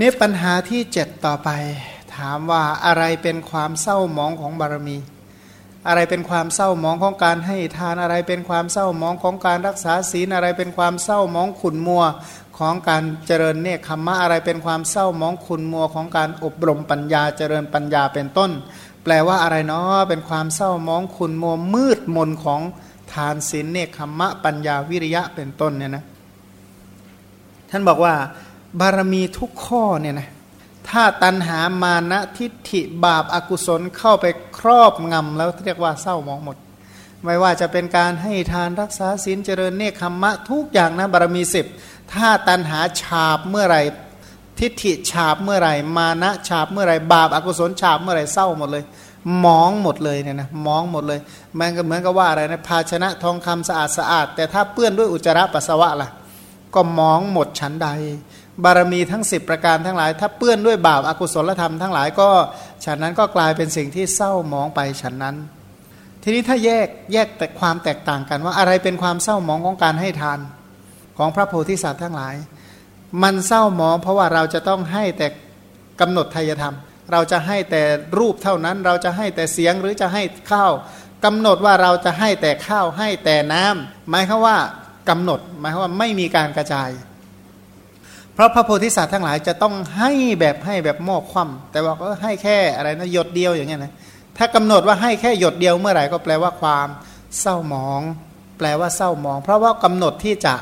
นี่ปัญหาที่เจ็ดต่อไป ถามว่าอะไรเป็นความเศร้าหมองของบารมี อะไรเป็นความเศร้าหมองของการให้ทานอะไรเป็นความเศร้าหมองของการรักษาศีลอะไรเป็นความเศร้าหมองขุนมัวของการเจริญเนคขมะอะไรเป็นความเศร้าหมองขุนมัวของการอบรมปัญญาเจริญปัญญาเป็นต้น แปลว่าอะไรเนาะเป็นความเศร้าหมองขุนมัวมืดมนของทานศีลเนคขมะปัญญาวิริยะเป็นต้นเนี่ยนะท่านบอกว่า บารมีทุกข้อเนี่ยนะถ้าตันหามานะทิฏฐิบาปอากุศลเข้าไปครอบงำแล้วเรียกว่าเศร้ามองหมด ไม่ว่าจะเป็นการให้ทานรักษาศีลเจริญเนคขมมะทุกอย่างนะบารมีสิบถ้าตันหาฉาบเมื่อไหร่ ทิฏฐิฉาบเมื่อไหร่ มานะฉาบเมื่อไหร่บาปอากุศลฉาบเมื่อไหร่เศร้าหมดเลยมองหมดเลยเนี่ยนะมองหมดเลยมันก็เหมือนกับว่าอะไรนะภาชนะทองคำสะอาดสะอาด แต่ถ้าเปื้อนด้วยอุจจาระปัสสาวะล่ะ ก็มองหมดชั้นใด บารมีทั้ง 10 ประการทั้งหลาย ถ้าเปื้อนด้วยบาปอากุศลธรรมทั้งหลายก็ฉันนั้นก็กลายเป็นสิ่งที่เศร้ามองไปฉันนั้น ทีนี้ถ้าแยกแยกแต่ความแตกต่างกันว่าอะไรเป็นความเศร้ามองของการให้ทานของพระโพธิสัตว์ทั้งหลาย มันเศร้ามองเพราะว่าเราจะต้องให้แต่กำหนดทายธรรม เราจะให้แต่รูปเท่านั้น เราจะให้แต่เสียงหรือจะให้ข้าวกำหนดว่าเราจะให้แต่ข้าวให้แต่น้ำหมายคือว่ากำหนด หมายควาว่าไม่มีการกระจาย เพราะพระโพธิสัตว์ทั้งหลายจะต้องให้แบบให้แบบมอบความแต่ว่าก็ให้แค่อะไรนะหยดเดียวอย่างเงี้ยนะถ้ากำหนดว่าให้แค่หยดเดียวเมื่อไหร่ก็แปลว่าความเศร้าหมอง แปลว่าเศร้าหมอง เพราะว่ากำหนดที่จะ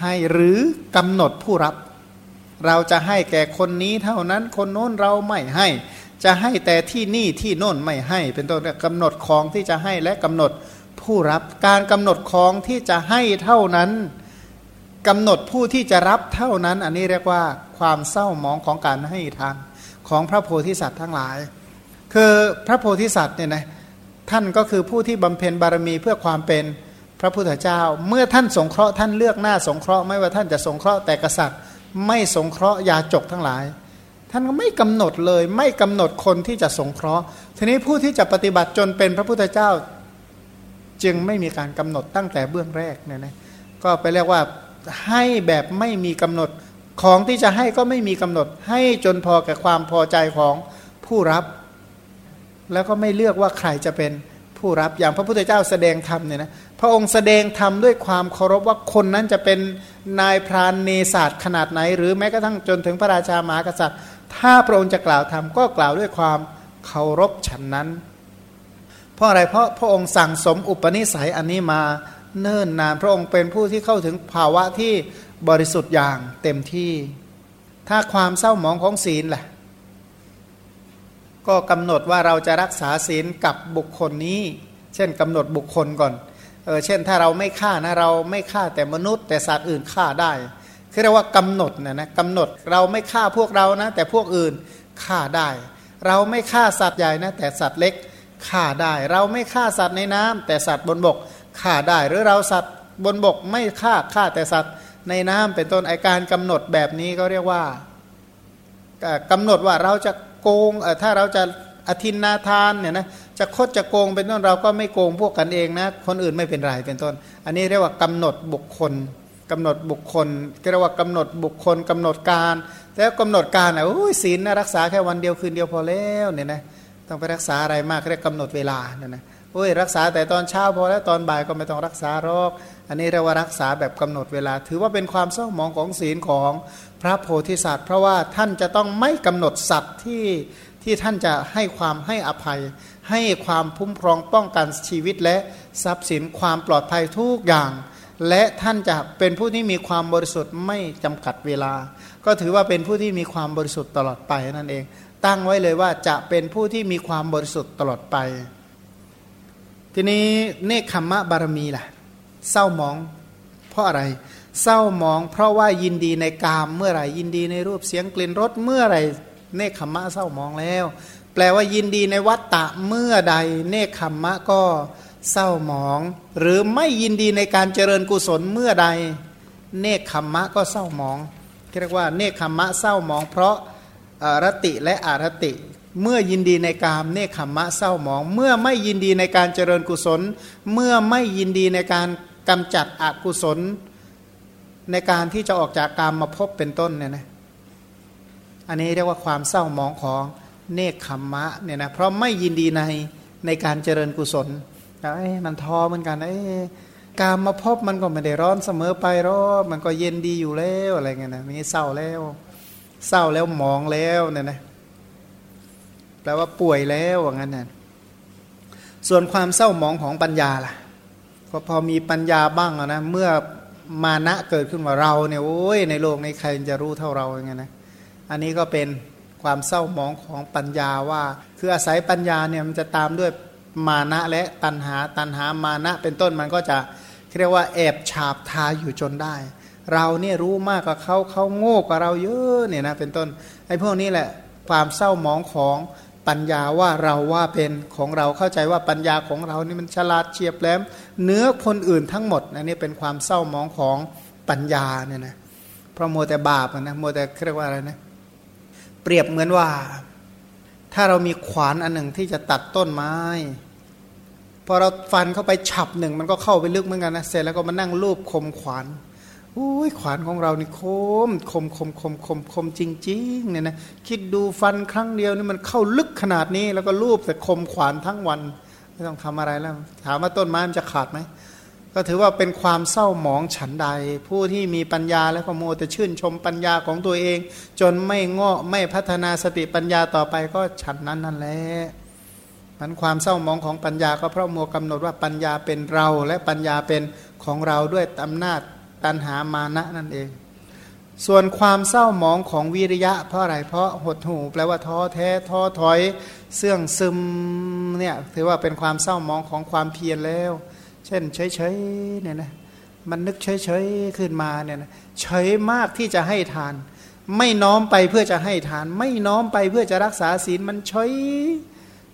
ให้หรือกำหนดผู้รับ เราจะให้แก่คนนี้เท่านั้นคนโน้นเราไม่ให้ จะให้แต่ที่นี่ที่โน้นไม่ให้ เป็นต้นกำหนดของที่จะให้และกำหนดผู้รับ การกำหนดของที่จะให้เท่านั้น กำหนดผู้ที่จะรับเท่านั้น อันนี้เรียกว่าความเศร้าหมองของการให้ทานของพระโพธิสัตว์ทั้งหลาย คือพระโพธิสัตว์เนี่ยนะท่านก็คือผู้ที่บำเพ็ญบารมีเพื่อความเป็นพระพุทธเจ้า เมื่อท่านสงเคราะห์ท่านเลือกหน้าสงเคราะห์ไม่ว่าท่านจะสงเคราะห์แต่กษัตริย์ ไม่สงเคราะห์ยาจกทั้งหลาย ท่านก็ไม่กำหนดเลยไม่กำหนดคนที่จะสงเคราะห์ ทีนี้ผู้ที่จะปฏิบัติจนเป็นพระพุทธเจ้า จึงไม่มีการกำหนดตั้งแต่เบื้องแรกเนี่ยนะก็ไปเรียกว่า ให้แบบไม่มีกำหนดของที่จะให้ก็ไม่มีกำหนด ให้จนพอกับความพอใจของผู้รับ แล้วก็ไม่เลือกว่าใครจะเป็นผู้รับอย่างพระพุทธเจ้าแสดงธรรมเนี่ยนะพระองค์แสดงธรรมด้วยความเคารพว่าคนนั้นจะเป็นนายพรานเนศาสตร์ขนาดไหน หรือแม้กระทั่งจนถึงพระราชามหากษัตริย์ ถ้าพระองค์จะกล่าวธรรมก็กล่าวด้วยความเคารพฉันนั้น เพราะอะไรเพราะพระองค์สั่งสมอุปนิสัยอันนี้มา เนิ่นนาน พระองค์เป็นผู้ที่เข้าถึงภาวะที่บริสุทธิ์อย่างเต็มที่ ถ้าความเศร้าหมองของศีลล่ะ ก็กำหนดว่าเราจะรักษาศีลกับบุคคลนี้ เช่นกำหนดบุคคลก่อนเออเช่นถ้าเราไม่ฆ่านะเราไม่ฆ่าแต่มนุษย์ แต่สัตว์อื่นฆ่าได้คือเรียกว่ากำหนดนะนะกำหนดเราไม่ฆ่าพวกเรานะ แต่พวกอื่นฆ่าได้ เราไม่ฆ่าสัตว์ใหญ่นะแต่สัตว์เล็กฆ่าได้ เราไม่ฆ่าสัตว์ในน้ำแต่สัตว์บนบก ฆ่าได้ หรือเราสัตว์บนบกไม่ฆ่าฆ่าแต่สัตว์ในน้ำเป็นต้นไอการกำหนดแบบนี้ก็เรียกว่ากำหนดว่าเราจะโกงถ้าเราจะอธินนาทานเนี่ยนะจะคดจะโกงเป็นต้นเราก็ไม่โกงพวกกันเองนะคนอื่นไม่เป็นไรเป็นต้น อันนี้เรียกว่ากำหนดบุคคลกำหนดบุคคลเรียกว่ากำหนดบุคคลกำหนดการ แล้วกำหนดการอะอ้ยศีลนะรักษาแค่วันเดียวคืนเดียวพอแล้วเนี่ยนะต้องไปรักษาอะไรมากเรียกกำหนดเวลาเนี่ยนะ โอ้ยรักษาแต่ตอนเช้าพอแล้วตอนบ่ายก็ไม่ต้องรักษาหรอก อันนี้เรียกว่ารักษาแบบกำหนดเวลา ถือว่าเป็นความเศร้าหมองของศีลของพระโพธิสัตว์ เพราะว่าท่านจะต้องไม่กำหนดสัตว์ที่ที่ท่านจะให้ความให้อภัย ให้ความพุ่มครองป้องกันชีวิตและทรัพย์สินความปลอดภัยทุกอย่าง และท่านจะเป็นผู้ที่มีความบริสุทธิ์ไม่จำกัดเวลา ก็ถือว่าเป็นผู้ที่มีความบริสุทธิ์ตลอดไปนั่นเอง ตั้งไว้เลยว่าจะเป็นผู้ที่มีความบริสุทธิ์ตลอดไป ทีนี้เนคขมมะบารมีล่ะ เศร้ามอง เพราะอะไร เศร้ามอง เพราะว่ายินดีในกามเมื่อไหร่ยินดีในรูปเสียงกลิ่นรสเมื่อไหร่เนคขมมะเศร้ามองแล้ว แปลว่ายินดีในวัตตะเมื่อใด เนคขมมะก็เศร้ามอง หรือไม่ยินดีในการเจริญกุศลเมื่อใด เนคขมมะก็เศร้ามองเรียกว่าเนคขมมะเศร้ามอง เพราะรติและอารติ เมื่อยินดีในกามเนคขมมะเศร้าหมอง เมื่อไม่ยินดีในการเจริญกุศล เมื่อไม่ยินดีในการกำจัดอกุศล ในการที่จะออกจากกามมาพบเป็นต้นเนี่ยนะอันนี้เรียกว่าความเศร้าหมองของเนคขมมะเนี่ยนะเพราะไม่ยินดีในในการเจริญกุศลไอ้มันท้อเหมือนกันไอ้การมาพบมันก็ไม่ได้ร้อนเสมอไปหรอกมันก็เย็นดีอยู่แล้วอะไรเงี้ยนะมีเศร้าแล้ว เศร้าแล้วมองแล้วเนี่ยนะ แปลว่าป่วยแล้วว่างั้นน่ะส่วนความเศร้าหมองของปัญญาล่ะพอพอมีปัญญาบ้างนะเมื่อมานะเกิดขึ้นว่าเราเนี่ยโอ้ยในโลกในใครจะรู้เท่าเราอย่างเงี้ยนะอันนี้ก็เป็นความเศร้าหมองของปัญญาว่า คืออาศัยปัญญาเนี่ยมันจะตามด้วยมานะและตันหาตันหามานะเป็นต้นมันก็จะเรียกว่าแอบฉาบทาอยู่จนได้ เราเนี่ยรู้มากกว่าเขาเขาโง่กว่าเราเยอะเนี่ยนะเป็นต้นไอ้พวกนี้แหละความเศร้าหมองของ ปัญญาว่าเราว่าเป็นของเราเข้าใจว่าปัญญาของเรานี่มันฉลาดเฉียบแหลมเนื้อคนอื่นทั้งหมดอันนี้เป็นความเศร้ามองของปัญญาเนี่ยนะเพราะโมแต่บาปนะโมแต่เรียกว่าอะไรนะเปรียบเหมือนว่า ถ้าเรามีขวานอันหนึ่งที่จะตัดต้นไม้พอเราฟันเข้าไปฉับหนึ่งมันก็เข้าไปลึกเหมือนกันนะเสร็จแล้วก็มานั่งรูปคมขวาน อุ้ยขวานของเรานี่คมคมคมคมคมคมจริงๆเนี่ยนะคิดดูฟันครั้งเดียวนี่มันเข้าลึกขนาดนี้ แล้วก็รูปแต่คมขวานทั้งวัน ไม่ต้องทำอะไรแล้ว ถามว่าต้นไม้มันจะขาดไหมก็ถือว่าเป็นความเศร้าหมองฉันใด ผู้ที่มีปัญญาแล้วก็โมแต่ชื่นชมปัญญาของตัวเอง จนไม่งาะไม่พัฒนาสติปัญญาต่อไปก็ฉันนั้นนั่นแหละมันความเศร้าหมองของปัญญาก็เพราะมัวกำหนดว่าปัญญาเป็นเราและปัญญาเป็นของเราด้วยอำนาจ ตันหามานะนั่นเอง ส่วนความเศร้าหมองของวิริยะ เพราะอะไรเพราะหดหูแปลว่าท้อแท้ท้อถอย เสื่องซึมเนี่ยถือว่าเป็นความเศร้าหมองของความเพียรแล้ว เช่นเฉยๆเนี่ยนะมันนึกเฉยๆขึ้นมาเนี่ยนะเฉยมากที่จะให้ทาน ไม่น้อมไปเพื่อจะให้ทาน ไม่น้อมไปเพื่อจะรักษาศีลมันเฉย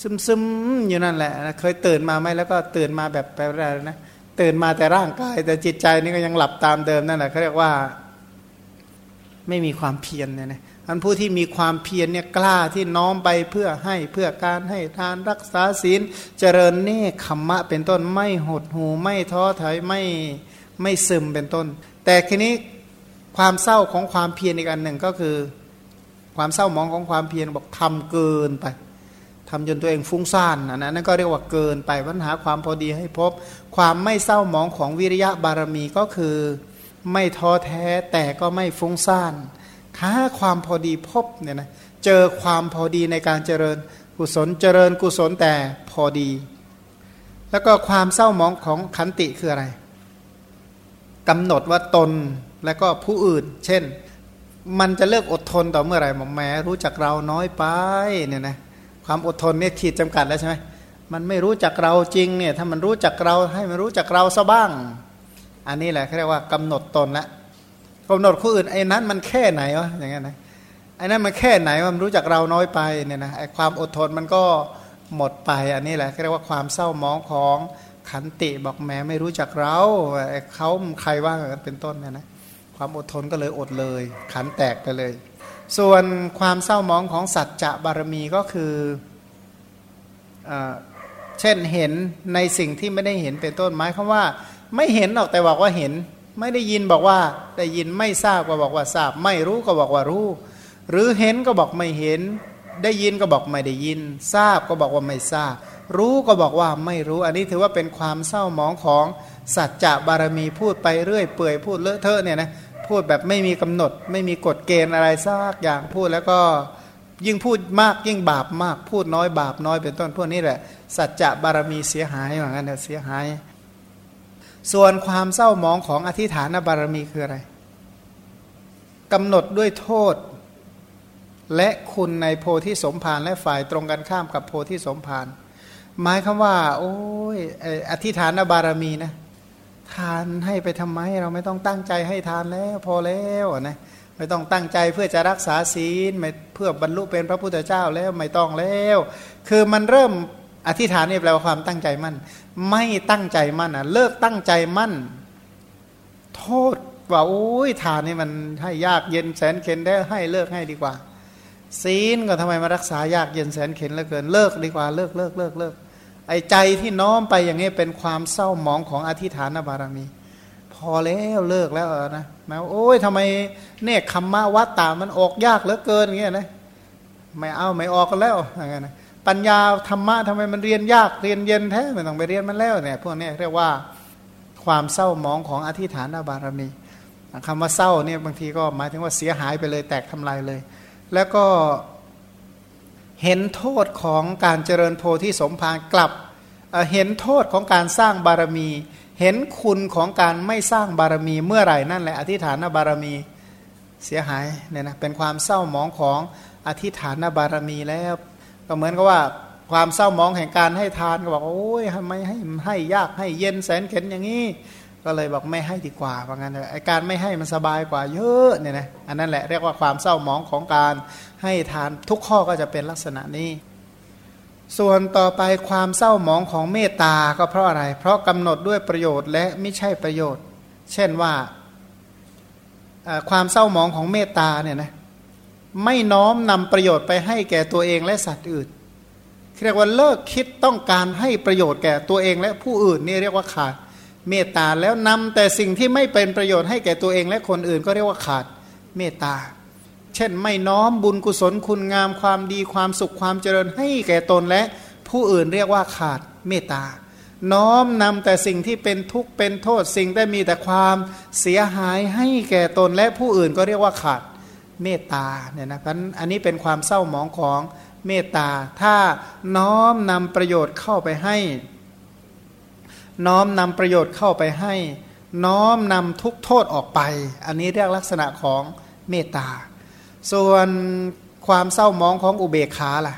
ซึมซึมอยู่นั่นแหละนะเคยตื่นมาไหมแล้วก็ตื่นมาแบบแปลว่าอะไรนะ ตื่นมาแต่ร่างกาย แต่จิตใจนี่ก็ยังหลับตามเดิมนั่นแหละเขาเรียกว่าไม่มีความเพียรเนี่ยนะอันผู้ที่มีความเพียรเนี่ยกล้าที่น้อมไปเพื่อให้เพื่อการให้ทานรักษาศีลเจริญเนคขมมะเป็นต้นไม่หดหูไม่ท้อถอยไม่ไม่ซึมเป็นต้น แต่ทีนี้ความเศร้าของความเพียรอีกอันหนึ่งก็คือ ความเศร้ามองของความเพียรบอกทำเกินไป ทำจนตัวเองฟุ้งซ่านอันนั้นก็เรียกว่าเกินไปปัญหาความพอดีให้พบ ความไม่เศร้าหมองของวิริยะบารมีก็คือ ไม่ท้อแท้แต่ก็ไม่ฟุ้งซ่านถ้าความพอดีพบเนี่ยนะเจอความพอดีในการเจริญกุศลเจริญกุศลแต่พอดี แล้วก็ความเศร้าหมองของขันติคืออะไรกำหนดว่าตนและก็ผู้อื่น เช่น มันจะเลิกอดทนต่อเมื่อไหร่หมอแม้รู้จักเราน้อยไปเนี่ยนะ ความอดทนเนี่ยขีดจำกัดแล้วใช่ไหมมันไม่รู้จักเราจริงเนี่ยถ้ามันรู้จักเราให้มันรู้จักเราซะบ้าง อันนี้แหละเขาเรียกว่ากำหนดตนละกำหนดผู้อื่นไอ้นั้นมันแค่ไหนวะอย่างเงี้ยนะไอ้นั้นมันแค่ไหนมันรู้จักเราน้อยไปเนี่ยนะไอ้ความอดทนมันก็หมดไปอันนี้แหละเขาเรียกว่าความเศร้ามองของขันติบอกแม้ไม่รู้จักเราเขาใครว่ากันเป็นต้นเนี่ยนะความอดทนก็เลยอดเลย ขันแตกไปเลย ส่วนความเศร้ามองของสัจจะบารมีก็คืออเช่นเห็นในสิ่งที่ไม่ได้เห็นเป็นต้นไม้คำว่า ไม่เห็นหรอกแต่บอกว่าเห็น ไม่ได้ยินบอกว่าได้ยินไม่ทราบก็บอกว่าทราบ ไม่รู้ก็บอกว่ารู้ หรือเห็นก็บอกไม่เห็น ได้ยินก็บอกไม่ได้ยิน ทราบก็บอกว่าไม่ทราบ รู้ก็บอกว่าไม่รู้ อันนี้ถือว่าเป็นความเศร้ามองของสัจจะบารมีพูดไปเรื่อยเปื่อยพูดเลอะเทอะเนี่ยนะ พูดแบบไม่มีกำหนด ไม่มีกฎเกณฑ์อะไรสักอย่างพูดแล้วก็ยิ่งพูดมากยิ่งบาปมากพูดน้อยบาปน้อยเป็นต้นพวกนี้แหละ สัจจะบารมีเสียหายเหมือนกันเสียหาย ส่วนความเศร้าหมองของอธิฐานบารมีคืออะไรกำหนดด้วยโทษ และคุณในโพธิสมภารและฝ่ายตรงกันข้ามกับโพธิสมภารหมายคำว่า โอ้ยอธิฐานบารมีนะ ทานให้ไปทำไมเราไม่ต้องตั้งใจให้ทานแล้วพอแล้วนะไม่ต้องตั้งใจเพื่อจะรักษาศีลไม่เพื่อบรรลุเป็นพระพุทธเจ้าแล้วไม่ต้องแล้ว คือมันเริ่มอธิษฐานนี่แปลว่าความตั้งใจมั่น ไม่ตั้งใจมั่นอะเลิกตั้งใจมั่น โทษว่าโอ้ยทานนี่มันให้ยากเย็นแสนเข็นได้ให้เลิกให้ดีกว่า ศีลก็ทำไมมารักษายากเย็นแสนเข็นเหลือเกินเลิกดีกว่าเลิกเลิกเลิกเลิก ไอ้ใจที่น้อมไปอย่างนี้เป็นความเศร้าหมองของอธิฐานบารมี พอแล้วเลิกแล้วนะนะโอ้ยทำไมเนคขมมะวัดตามันออกยากเหลือเกินอย่างเงี้ยนะไม่เอาไม่ออกกันแล้วอย่างเงี้ยนะปัญญาธรรมะทำไมมันเรียนยากเรียนเย็นแท้ไม่ต้องไปเรียนมันแล้วเนี่ยพวกนี้เรียกว่าความเศร้าหมองของอธิฐานบารมีคำว่าเศร้าเนี่ยบางทีก็หมายถึงว่าเสียหายไปเลยแตกทำลายเลย แล้วก็ เห็นโทษของการเจริญโพธิสมภารกลับเห็นโทษของการสร้างบารมี เห็นคุณของการไม่สร้างบารมีเมื่อไหร่นั่นแหละอธิฐานบารมีเสียหายเนี่ยนะเป็นความเศร้าหมองของอธิฐานบารมีแล้ว ก็เหมือนกับว่าความเศร้าหมองแห่งการให้ทานก็บอกโอ้ยทำไมให้ให้ยากให้เย็นแสนเข็นอย่างนี้ ก็เลยบอกไม่ให้ดีกว่าว่างั้นเลยไอการไม่ให้มันสบายกว่าเยอะเนี่ยนะอันนั้นแหละเรียกว่าความเศร้าหมองของการให้ทานทุกข้อก็จะเป็นลักษณะนี้ ส่วนต่อไปความเศร้าหมองของเมตตาก็เพราะอะไร เพราะกำหนดด้วยประโยชน์และไม่ใช่ประโยชน์ เช่นว่าความเศร้าหมองของเมตตาเนี่ยนะไม่น้อมนำประโยชน์ไปให้แก่ตัวเองและสัตว์อื่นเรียกว่าเลิกคิดต้องการให้ประโยชน์แก่ตัวเองและผู้อื่นนี่เรียกว่าขาด เมตตาแล้วนำแต่สิ่งที่ไม่เป็นประโยชน์ให้แก่ตัวเองและคนอื่นก็เรียกว่าขาดเมตตา เช่นไม่น้อมบุญกุศลคุณงามความดีความสุขความเจริญให้แก่ตนและผู้อื่นเรียกว่าขาดเมตตา น้อมนำแต่สิ่งที่เป็นทุกข์เป็นโทษสิ่งได้มีแต่ความเสียหายให้แก่ตนและผู้อื่นก็เรียกว่าขาดเมตตาเนี่ยนะพราะอันนี้เป็นความเศร้าหมองของเมตตา ถ้าน้อมนำประโยชน์เข้าไปให้ น้อมนำประโยชน์เข้าไปให้ น้อมนำทุกโทษออกไป อันนี้เรียกลักษณะของเมตตา ส่วนความเศร้ามองของอุเบกขาล่ะ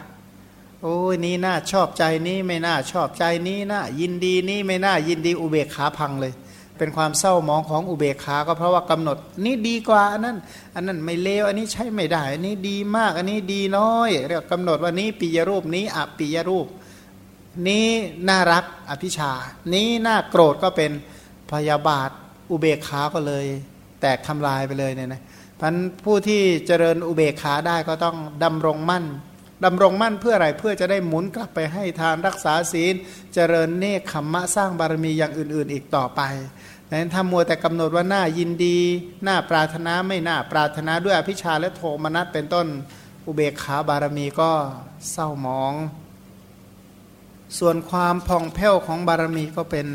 โอ้ยนี้น่าชอบใจนี้ไม่น่าชอบใจนี้น่ายินดีนี้ไม่น่ายินดีอุเบกขาพังเลย เป็นความเศร้ามองของอุเบกขาก็เพราะว่ากำหนด นี่ดีกว่าอันนั้นอันนั้นไม่เลวอันนี้ใช้ไม่ได้ อันนี้ดีมาก อันนี้ดีน้อยเรียกกำหนดว่านี้ปิยรูปนี้อปิยรูป นี้น่ารักอภิชา นี้น่าโกรธก็เป็นพยาบาทอุเบกขาก็เลย แตกทำลายไปเลยเนี่ยนะพันผู้ที่เจริญอุเบกขาได้ก็ต้องดำรงมั่นดำรงมั่นเพื่ออะไรเพื่อจะได้หมุนกลับไปให้ทานรักษาศีล เจริญเนคขมมะสร้างบารมีอย่างอื่น ๆ อีกต่อไปดังนั้นถ้ามัวแต่กำหนดว่าหน้ายินดีหน้าปรารถนาไม่น่าปรารถนาด้วยอภิชาและโทมนัสเป็นต้นอุเบกขาบารมีก็เศร้าหมอง ส่วนความผ่องแผ้วของบารมีก็เป็น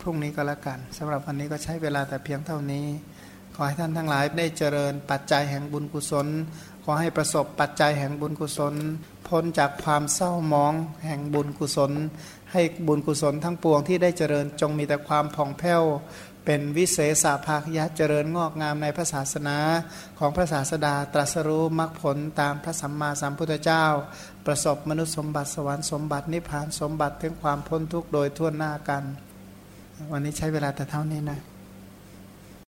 พรุ่งนี้ก็แล้วกันสำหรับวันนี้ก็ใช้เวลาแต่เพียงเท่านี้ ขอให้ท่านทั้งหลายได้เจริญปัจจัยแห่งบุญกุศล ขอให้ประสบปัจจัยแห่งบุญกุศล พ้นจากความเศร้ามองแห่งบุญกุศล ให้บุญกุศลทั้งปวงที่ได้เจริญจงมีแต่ความผ่องแผ้ว เป็นวิเศษภาคยะเจริญงอกงามในพระศาสนาของพระศาสดาตรัสรู้มรรคผลตามพระสัมมาสัมพุทธเจ้า ประสบมนุษย์สมบัติสวรรค์สมบัตินิพพานสมบัติถึงความพ้นทุกข์โดยทั่วหน้ากัน วันนี้ใช้เวลาแต่เท่านี้นะ